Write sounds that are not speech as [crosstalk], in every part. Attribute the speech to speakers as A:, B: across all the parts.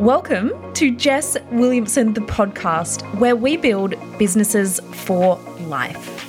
A: Welcome to Jess Williamson, the podcast, where we build businesses for life.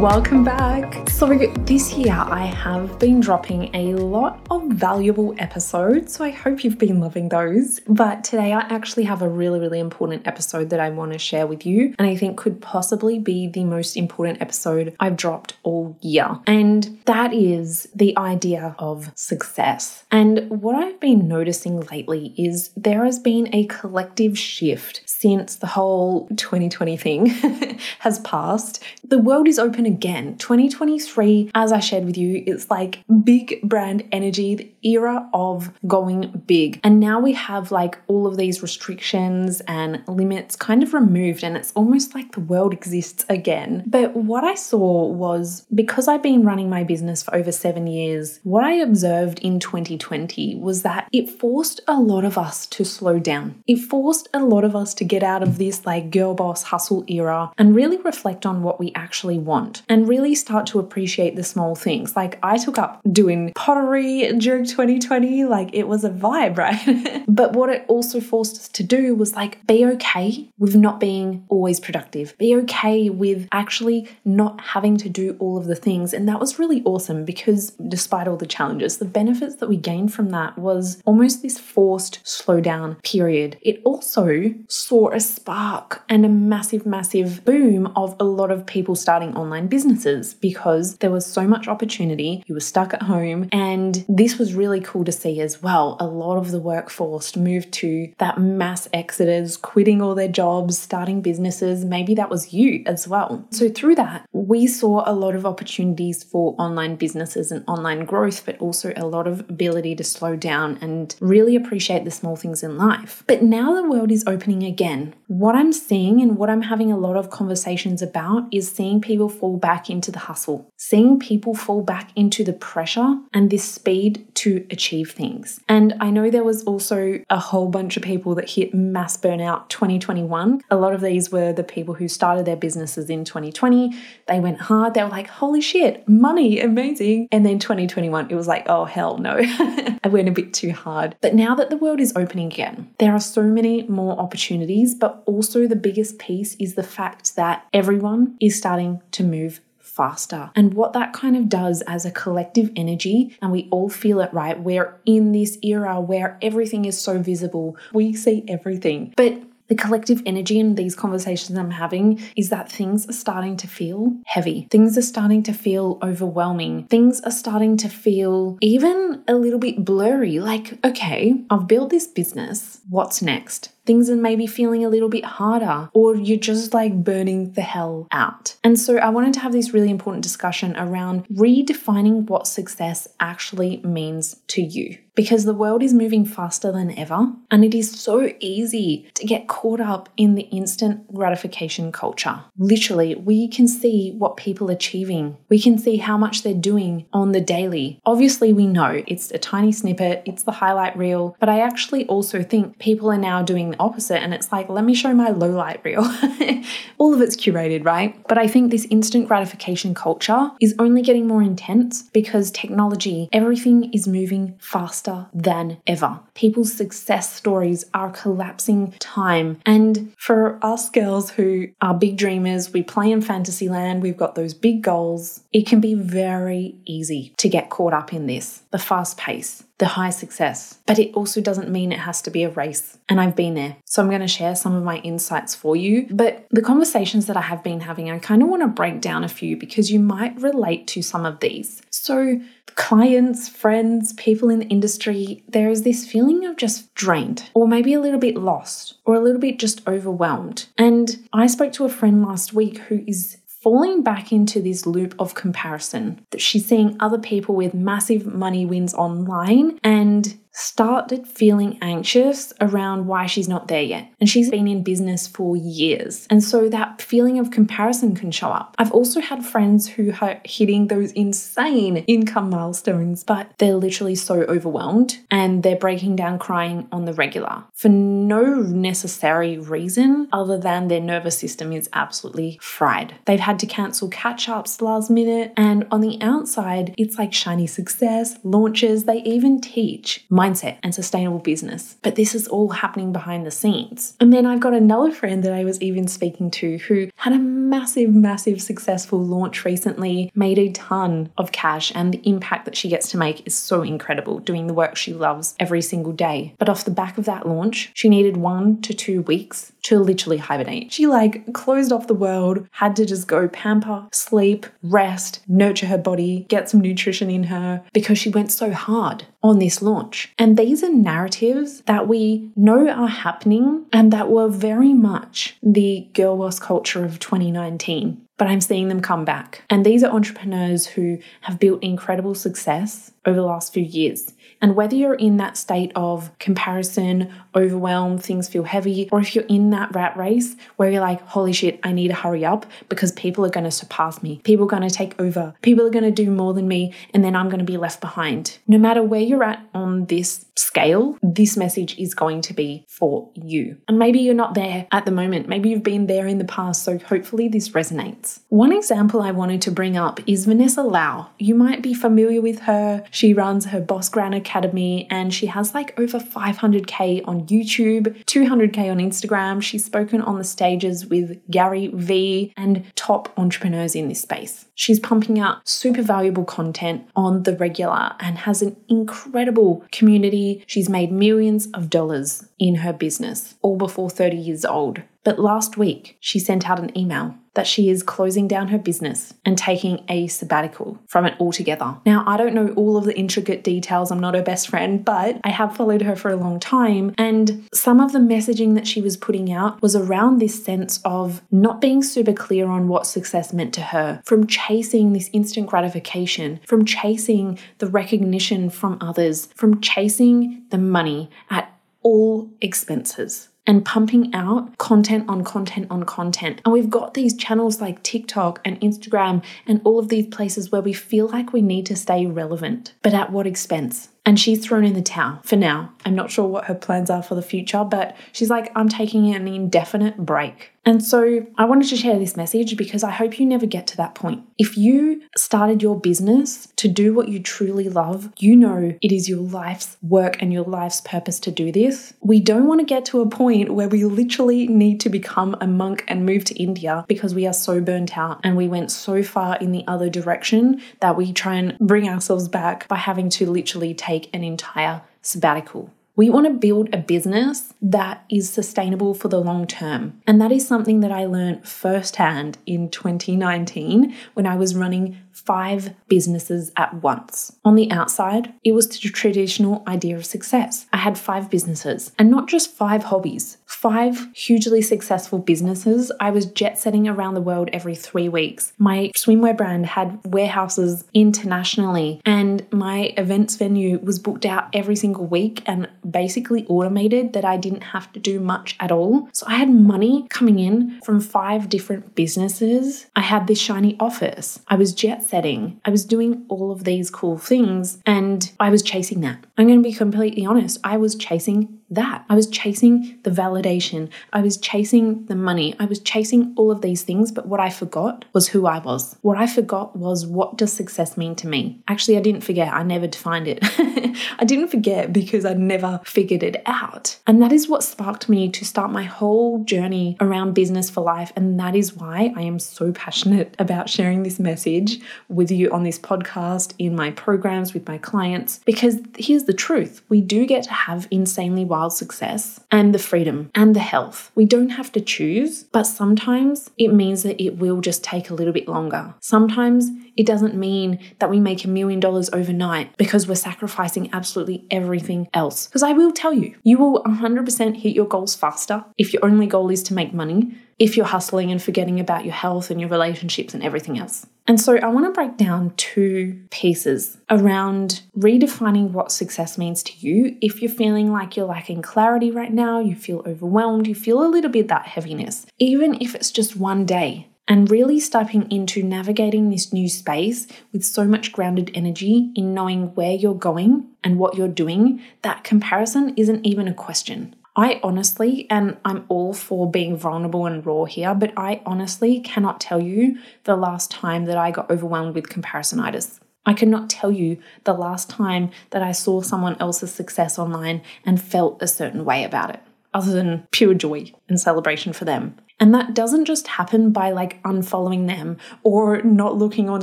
A: Welcome back. So, this year I have been dropping a lot of valuable episodes, so I hope you've been loving those. But today I actually have a really, really important episode that I want to share with you, and I think could possibly be the most important episode I've dropped all year. And that is the idea of success. And what I've been noticing lately is there has been a collective shift since the whole 2020 thing [laughs] has passed. The world is open again. 2023, as I shared with you, it's like big brand energy, the era of going big. And now we have like all of these restrictions and limits kind of removed, and it's almost like the world exists again. But what I saw was because I've been running my business for over seven years, what I observed in 2020 was that it forced a lot of us to slow down. It forced a lot of us to get out of this like girl boss hustle era and really reflect on what we actually want and really start to appreciate the small things. Like I took up doing pottery during 2020, like it was a vibe, [laughs] right? but what it also forced us to do was like be okay with not being always productive, be okay with actually not having to do all of the things. And that was really awesome because despite all the challenges, the benefits that we gained from that was almost this forced slowdown period. It also saw a spark and a massive, massive boom of a lot of people starting online online businesses because there was so much opportunity. You were stuck at home. And this was really cool to see as well. A lot of the workforce moved to that mass exodus, quitting all their jobs, starting businesses. Maybe that was you as well. So through that, we saw a lot of opportunities for online businesses and online growth, but also a lot of ability to slow down and really appreciate the small things in life. But now the world is opening again. What I'm seeing and what I'm having a lot of conversations about is seeing people fall back into the hustle, seeing people fall back into the pressure and this speed to achieve things. And I know there was also a whole bunch of people that hit mass burnout 2021. A lot of these were the people who started their businesses in 2020. They went hard, they were like, holy shit, money, amazing. And then 2021, it was like, oh, hell no. [laughs] I went a bit too hard. But now that the world is opening again, there are so many more opportunities, but also the biggest piece is the fact that everyone is starting to move faster. And what that kind of does as a collective energy, and we all feel it, right? We're in this era where everything is so visible, we see everything. But the collective energy in these conversations I'm having is that things are starting to feel heavy. Things are starting to feel overwhelming. Things are starting to feel even a little bit blurry. Like, okay, I've built this business. What's next? Things are maybe feeling a little bit harder, or you're just like burning the hell out. And so I wanted to have this really important discussion around redefining what success actually means to you. Because the world is moving faster than ever, and it is so easy to get caught up in the instant gratification culture. Literally, we can see what people are achieving, we can see how much they're doing on the daily. Obviously, we know it's a tiny snippet, it's the highlight reel, but I actually also think people are now doing opposite. And it's like, let me show my low light reel. [laughs] All of it's curated, right? But I think this instant gratification culture is only getting more intense because technology, everything is moving faster than ever. People's success stories are collapsing time. And for us girls who are big dreamers, we play in fantasy land, we've got those big goals, it can be very easy to get caught up in this, the fast pace the high success. But it also doesn't mean it has to be a race. And I've been there. So I'm going to share some of my insights for you. But the conversations that I have been having, I kind of want to break down a few because you might relate to some of these. So, clients, friends, people in the industry, there is this feeling of just drained or maybe a little bit lost or a little bit just overwhelmed. And I spoke to a friend last week who is falling back into this loop of comparison. That she's seeing other people with massive money wins online and started feeling anxious around why she's not there yet. And she's been in business for years. And so that feeling of comparison can show up. I've also had friends who are hitting those insane income milestones, but they're literally so overwhelmed and they're breaking down crying on the regular for no necessary reason other than their nervous system is absolutely fried. They've had to cancel catch ups last minute. And on the outside, it's like shiny success, launches. They even teach mindset and sustainable business. But this is all happening behind the scenes. And then I've got another friend that I was even speaking to who had a massive, massive successful launch recently, made a ton of cash, and the impact that she gets to make is so incredible doing the work she loves every single day. But off the back of that launch, she needed one to two weeks to literally hibernate. She like closed off the world, had to just go pamper, sleep, rest, nurture her body, get some nutrition in her because she went so hard on this launch. And these are narratives that we know are happening and that were very much the girl boss culture of 2019 but I'm seeing them come back. And these are entrepreneurs who have built incredible success over the last few years. And whether you're in that state of comparison, overwhelm, things feel heavy, or if you're in that rat race where you're like, holy shit, I need to hurry up because people are going to surpass me, people are going to take over, people are going to do more than me, and then I'm going to be left behind. No matter where you're at on this scale, this message is going to be for you. And maybe you're not there at the moment, maybe you've been there in the past, so hopefully this resonates. One example I wanted to bring up is Vanessa Lau. You might be familiar with her. She runs her Boss Brand Academy and she has like over 500k on YouTube, 200k on Instagram. She's spoken on the stages with Gary Vee and top entrepreneurs in this space. She's pumping out super valuable content on the regular and has an incredible community. She's made millions of dollars in her business, all before 30 years old. But last week, she sent out an email that she is closing down her business and taking a sabbatical from it altogether. Now, I don't know all of the intricate details, I'm not her best friend, but I have followed her for a long time. And some of the messaging that she was putting out was around this sense of not being super clear on what success meant to her, from chasing this instant gratification, from chasing the recognition from others, from chasing the money at all expenses and pumping out content on content on content. And we've got these channels like TikTok and Instagram and all of these places where we feel like we need to stay relevant. But at what expense? And she's thrown in the towel for now. I'm not sure what her plans are for the future, but she's like, I'm taking an indefinite break. And so I wanted to share this message because I hope you never get to that point. If you started your business to do what you truly love, you know it is your life's work and your life's purpose to do this. We don't want to get to a point where we literally need to become a monk and move to India because we are so burnt out and we went so far in the other direction that we try and bring ourselves back by having to literally take an entire sabbatical. We want to build a business that is sustainable for the long term. And that is something that I learned firsthand in 2019 when I was running five businesses at once. On the outside, it was the traditional idea of success. I had five businesses and not just five hobbies, five hugely successful businesses. I was jet setting around the world every three weeks. My swimwear brand had warehouses internationally, and my events venue was booked out every single week and basically automated that I didn't have to do much at all. So I had money coming in from five different businesses. I had this shiny office. I was jet setting. I was doing all of these cool things and I was chasing that. I'm going to be completely honest. I was chasing that. I was chasing the validation. I was chasing the money. I was chasing all of these things, but what I forgot was who I was. What I forgot was what does success mean to me? Actually, I didn't forget. I never defined it. [laughs] I didn't forget because I never figured it out. And that is what sparked me to start my whole journey around business for life. And that is why I am so passionate about sharing this message with you on this podcast, in my programs, with my clients, because here's the truth we do get to have insanely wild success and the freedom and the health. We don't have to choose, but sometimes it means that it will just take a little bit longer. Sometimes it doesn't mean that we make a million dollars overnight because we're sacrificing absolutely everything else. Because I will tell you, you will 100% hit your goals faster if your only goal is to make money, if you're hustling and forgetting about your health and your relationships and everything else. And so I want to break down two pieces around redefining what success means to you. If you're feeling like you're lacking clarity right now, you feel overwhelmed, you feel a little bit that heaviness, even if it's just one day. And really stepping into navigating this new space with so much grounded energy in knowing where you're going and what you're doing, that comparison isn't even a question. I honestly, and I'm all for being vulnerable and raw here, but I honestly cannot tell you the last time that I got overwhelmed with comparisonitis. I cannot tell you the last time that I saw someone else's success online and felt a certain way about it, other than pure joy and celebration for them. And that doesn't just happen by like unfollowing them or not looking on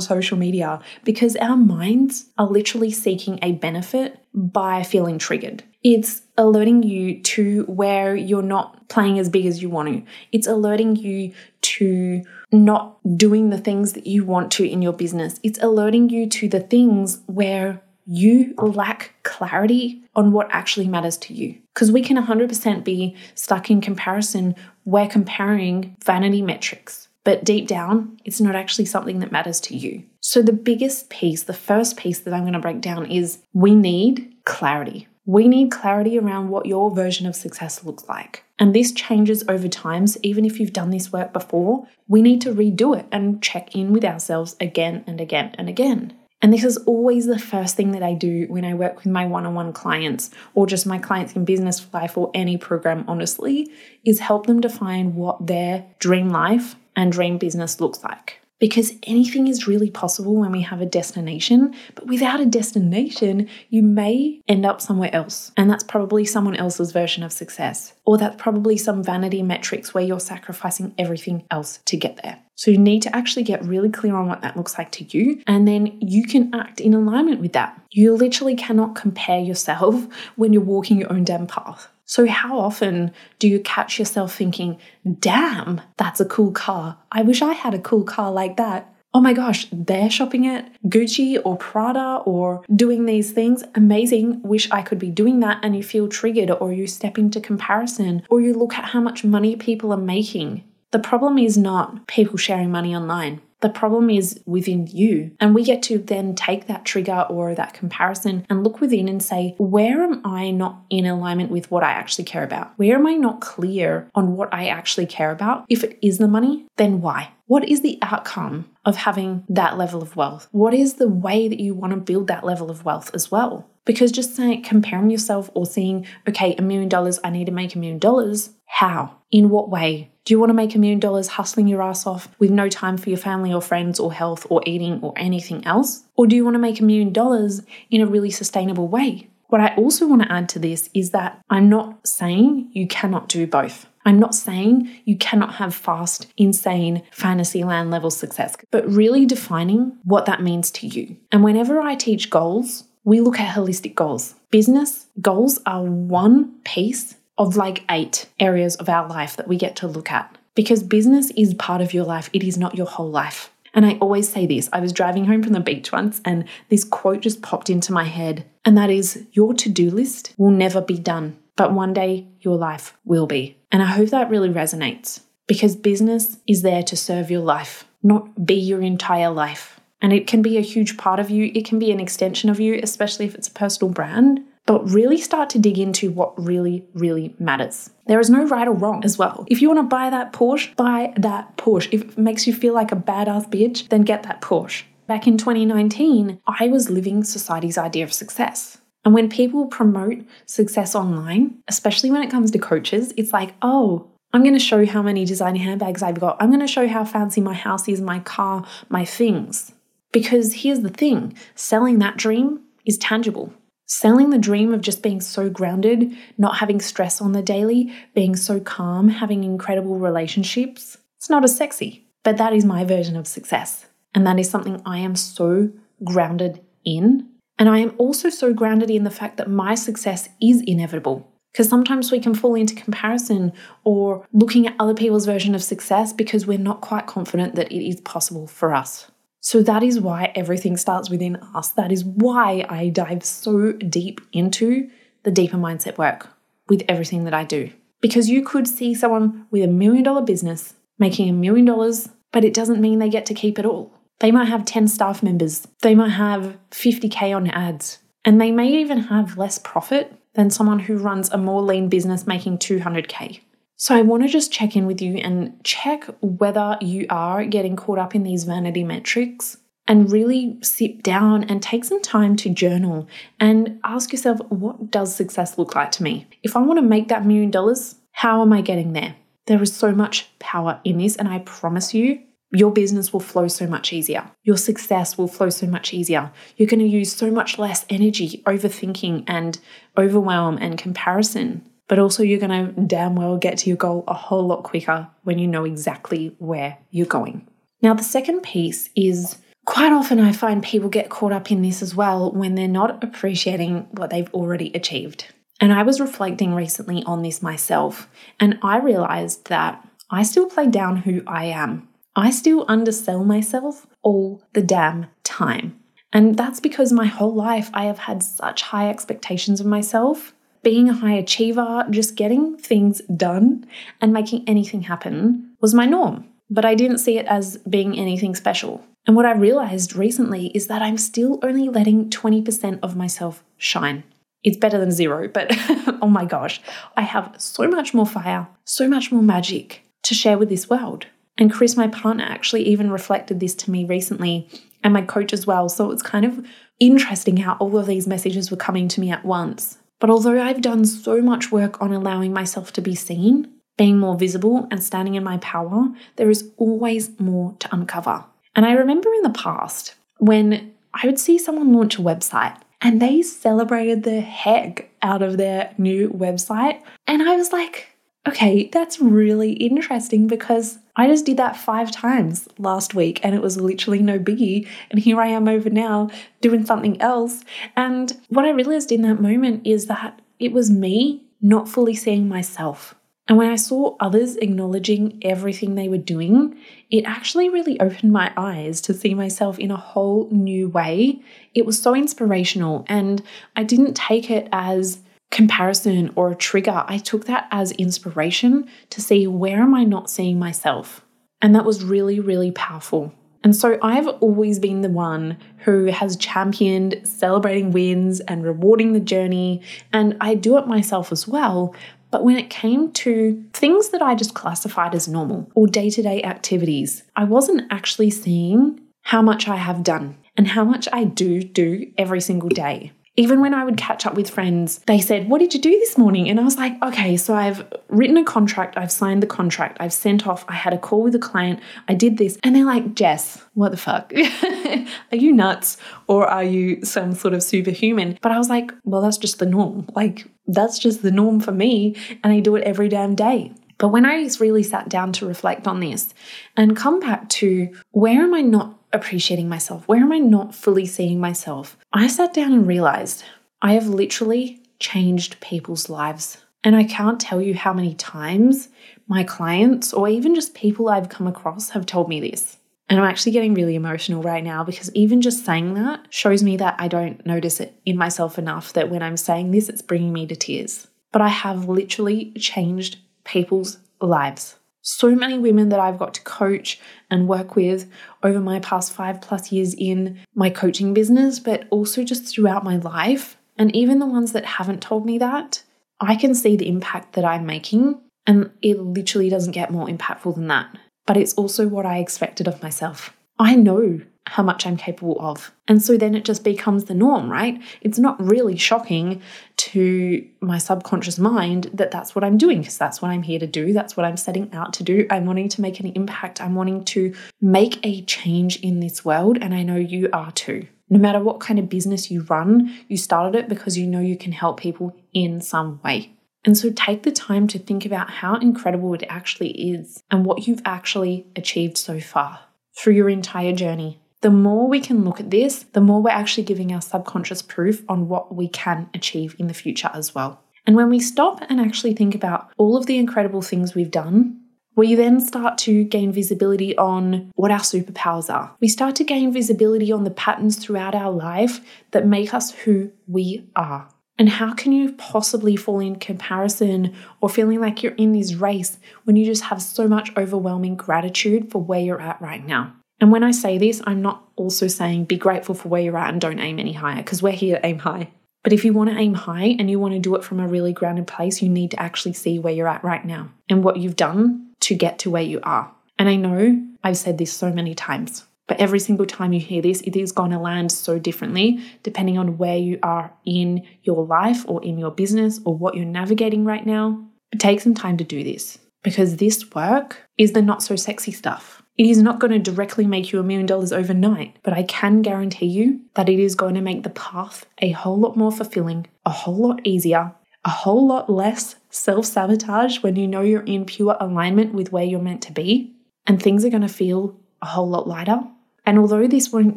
A: social media, because our minds are literally seeking a benefit by feeling triggered. It's alerting you to where you're not playing as big as you want to. It's alerting you to not doing the things that you want to in your business. It's alerting you to the things where you lack clarity on what actually matters to you. Because we can 100% be stuck in comparison. We're comparing vanity metrics, but deep down, it's not actually something that matters to you. So, the biggest piece, the first piece that I'm going to break down is we need clarity. We need clarity around what your version of success looks like. And this changes over time. So, even if you've done this work before, we need to redo it and check in with ourselves again and again and again. And this is always the first thing that I do when I work with my one on one clients or just my clients in business life or any program, honestly, is help them define what their dream life and dream business looks like because anything is really possible when we have a destination. But without a destination, you may end up somewhere else. And that's probably someone else's version of success. Or that's probably some vanity metrics where you're sacrificing everything else to get there. So you need to actually get really clear on what that looks like to you, and then you can act in alignment with that. You literally cannot compare yourself [laughs] when you're walking your own damn path. So, how often do you catch yourself thinking, damn, that's a cool car? I wish I had a cool car like that. Oh my gosh, they're shopping at Gucci or Prada or doing these things. Amazing. Wish I could be doing that. And you feel triggered, or you step into comparison, or you look at how much money people are making. The problem is not people sharing money online. The problem is within you. And we get to then take that trigger or that comparison and look within and say, where am I not in alignment with what I actually care about? Where am I not clear on what I actually care about? If it is the money, then why? What is the outcome of having that level of wealth? What is the way that you want to build that level of wealth as well? Because just saying, comparing yourself or seeing, okay, a million dollars, I need to make a million dollars, how? In what way? Do you want to make a million dollars hustling your ass off with no time for your family or friends or health or eating or anything else? Or do you want to make a million dollars in a really sustainable way? What I also want to add to this is that I'm not saying you cannot do both. I'm not saying you cannot have fast, insane, fantasy land level success, but really defining what that means to you. And whenever I teach goals, we look at holistic goals. Business goals are one piece of like eight areas of our life that we get to look at. Because business is part of your life, it is not your whole life. And I always say this I was driving home from the beach once and this quote just popped into my head. And that is Your to do list will never be done, but one day your life will be. And I hope that really resonates because business is there to serve your life, not be your entire life. And it can be a huge part of you, it can be an extension of you, especially if it's a personal brand but really start to dig into what really, really matters. There is no right or wrong as well. If you want to buy that Porsche, buy that Porsche. If it makes you feel like a badass bitch, then get that Porsche. Back in 2019, I was living society's idea of success. And when people promote success online, especially when it comes to coaches, it's like, oh, I'm going to show you how many designer handbags I've got. I'm going to show you how fancy my house is, my car, my things. Because here's the thing selling that dream is tangible. Selling the dream of just being so grounded, not having stress on the daily, being so calm, having incredible relationships, it's not as sexy. But that is my version of success. And that is something I am so grounded in. And I am also so grounded in the fact that my success is inevitable. Because sometimes we can fall into comparison or looking at other people's version of success because we're not quite confident that it is possible for us. So that is why everything starts within us. That is why I dive so deep into the deeper mindset work with everything that I do. Because you could see someone with a million dollar business making a million dollars, but it doesn't mean they get to keep it all. They might have 10 staff members. They might have 50K on ads. And they may even have less profit than someone who runs a more lean business making 200K. So I want to just check in with you and check whether you are getting caught up in these vanity metrics and really sit down and take some time to journal and ask yourself, what does success look like to me? If I want to make that million dollars, how am I getting there? There is so much power in this, and I promise you, your business will flow so much easier. Your success will flow so much easier. You're going to use so much less energy overthinking and overwhelm and comparison. But also, you're going to damn well get to your goal a whole lot quicker when you know exactly where you're going. Now, the second piece is quite often I find people get caught up in this as well when they're not appreciating what they've already achieved. And I was reflecting recently on this myself, and I realized that I still play down who I am I still undersell myself all the damn time. And that's because my whole life I have had such high expectations of myself. Being a high achiever, just getting things done and making anything happen was my norm. But I didn't see it as being anything special. And what I realized recently is that I'm still only letting 20% of myself shine. It's better than zero, but [laughs] oh my gosh, I have so much more fire, so much more magic to share with this world. And Chris, my partner, actually even reflected this to me recently, and my coach as well. So it's kind of interesting how all of these messages were coming to me at once. But although I've done so much work on allowing myself to be seen, being more visible, and standing in my power, there is always more to uncover. And I remember in the past when I would see someone launch a website and they celebrated the heck out of their new website. And I was like, okay, that's really interesting because I just did that five times last week and it was literally no biggie. And here I am over now doing something else. And what I realized in that moment is that it was me not fully seeing myself. And when I saw others acknowledging everything they were doing, it actually really opened my eyes to see myself in a whole new way. It was so inspirational, and I didn't take it as comparison or a trigger, I took that as inspiration to see where am I not seeing myself. And that was really, really powerful. And so I've always been the one who has championed celebrating wins and rewarding the journey, and I do it myself as well. But when it came to things that I just classified as normal or day to day activities, I wasn't actually seeing how much I have done and how much I do do every single day. Even when I would catch up with friends, they said, What did you do this morning? And I was like, Okay, so I've written a contract, I've signed the contract, I've sent off, I had a call with a client, I did this. And they're like, Jess, what the fuck? [laughs] are you nuts or are you some sort of superhuman? But I was like, Well, that's just the norm. Like, that's just the norm for me. And I do it every damn day. But when I really sat down to reflect on this and come back to where am I not appreciating myself? Where am I not fully seeing myself? I sat down and realized I have literally changed people's lives. And I can't tell you how many times my clients or even just people I've come across have told me this. And I'm actually getting really emotional right now because even just saying that shows me that I don't notice it in myself enough that when I'm saying this, it's bringing me to tears. But I have literally changed people's lives so many women that I've got to coach and work with over my past five plus years in my coaching business, but also just throughout my life. And even the ones that haven't told me that, I can see the impact that I'm making. And it literally doesn't get more impactful than that. But it's also what I expected of myself. I know how much I'm capable of. And so then it just becomes the norm, right? It's not really shocking to my subconscious mind that that's what I'm doing because that's what I'm here to do. That's what I'm setting out to do. I'm wanting to make an impact. I'm wanting to make a change in this world. And I know you are too. No matter what kind of business you run, you started it because you know you can help people in some way. And so take the time to think about how incredible it actually is and what you've actually achieved so far through your entire journey the more we can look at this, the more we're actually giving our subconscious proof on what we can achieve in the future as well. And when we stop and actually think about all of the incredible things we've done, we then start to gain visibility on what our superpowers are. We start to gain visibility on the patterns throughout our life that make us who we are. And how can you possibly fall in comparison or feeling like you're in this race when you just have so much overwhelming gratitude for where you're at right now? And when I say this, I'm not also saying be grateful for where you're at and don't aim any higher because we're here to aim high. But if you want to aim high and you want to do it from a really grounded place, you need to actually see where you're at right now and what you've done to get to where you are. And I know I've said this so many times, but every single time you hear this, it is going to land so differently depending on where you are in your life or in your business or what you're navigating right now. But take some time to do this because this work is the not so sexy stuff. It is not going to directly make you a million dollars overnight, but I can guarantee you that it is going to make the path a whole lot more fulfilling, a whole lot easier, a whole lot less self sabotage when you know you're in pure alignment with where you're meant to be, and things are going to feel a whole lot lighter. And although this won't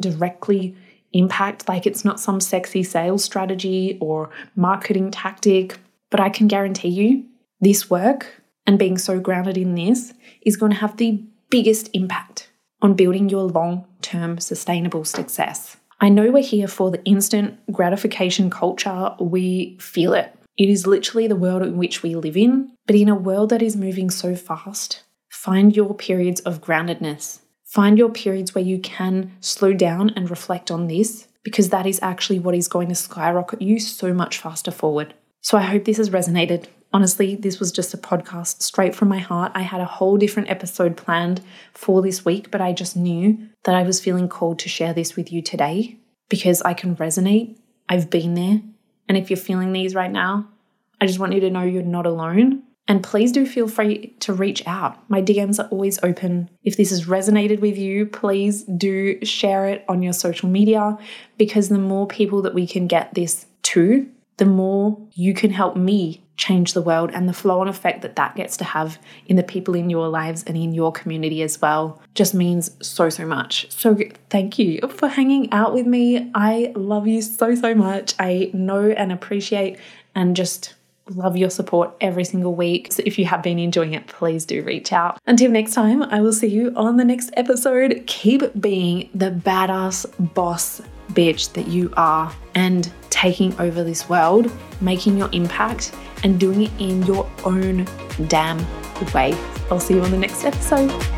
A: directly impact, like it's not some sexy sales strategy or marketing tactic, but I can guarantee you this work and being so grounded in this is going to have the biggest impact on building your long term sustainable success. I know we're here for the instant gratification culture, we feel it. It is literally the world in which we live in, but in a world that is moving so fast, find your periods of groundedness. Find your periods where you can slow down and reflect on this, because that is actually what is going to skyrocket you so much faster forward. So I hope this has resonated. Honestly, this was just a podcast straight from my heart. I had a whole different episode planned for this week, but I just knew that I was feeling called to share this with you today because I can resonate. I've been there. And if you're feeling these right now, I just want you to know you're not alone. And please do feel free to reach out. My DMs are always open. If this has resonated with you, please do share it on your social media because the more people that we can get this to, the more you can help me change the world and the flow on effect that that gets to have in the people in your lives and in your community as well just means so so much so thank you for hanging out with me i love you so so much i know and appreciate and just love your support every single week. So if you have been enjoying it, please do reach out. Until next time, I will see you on the next episode. Keep being the badass boss bitch that you are and taking over this world, making your impact, and doing it in your own damn way. I'll see you on the next episode.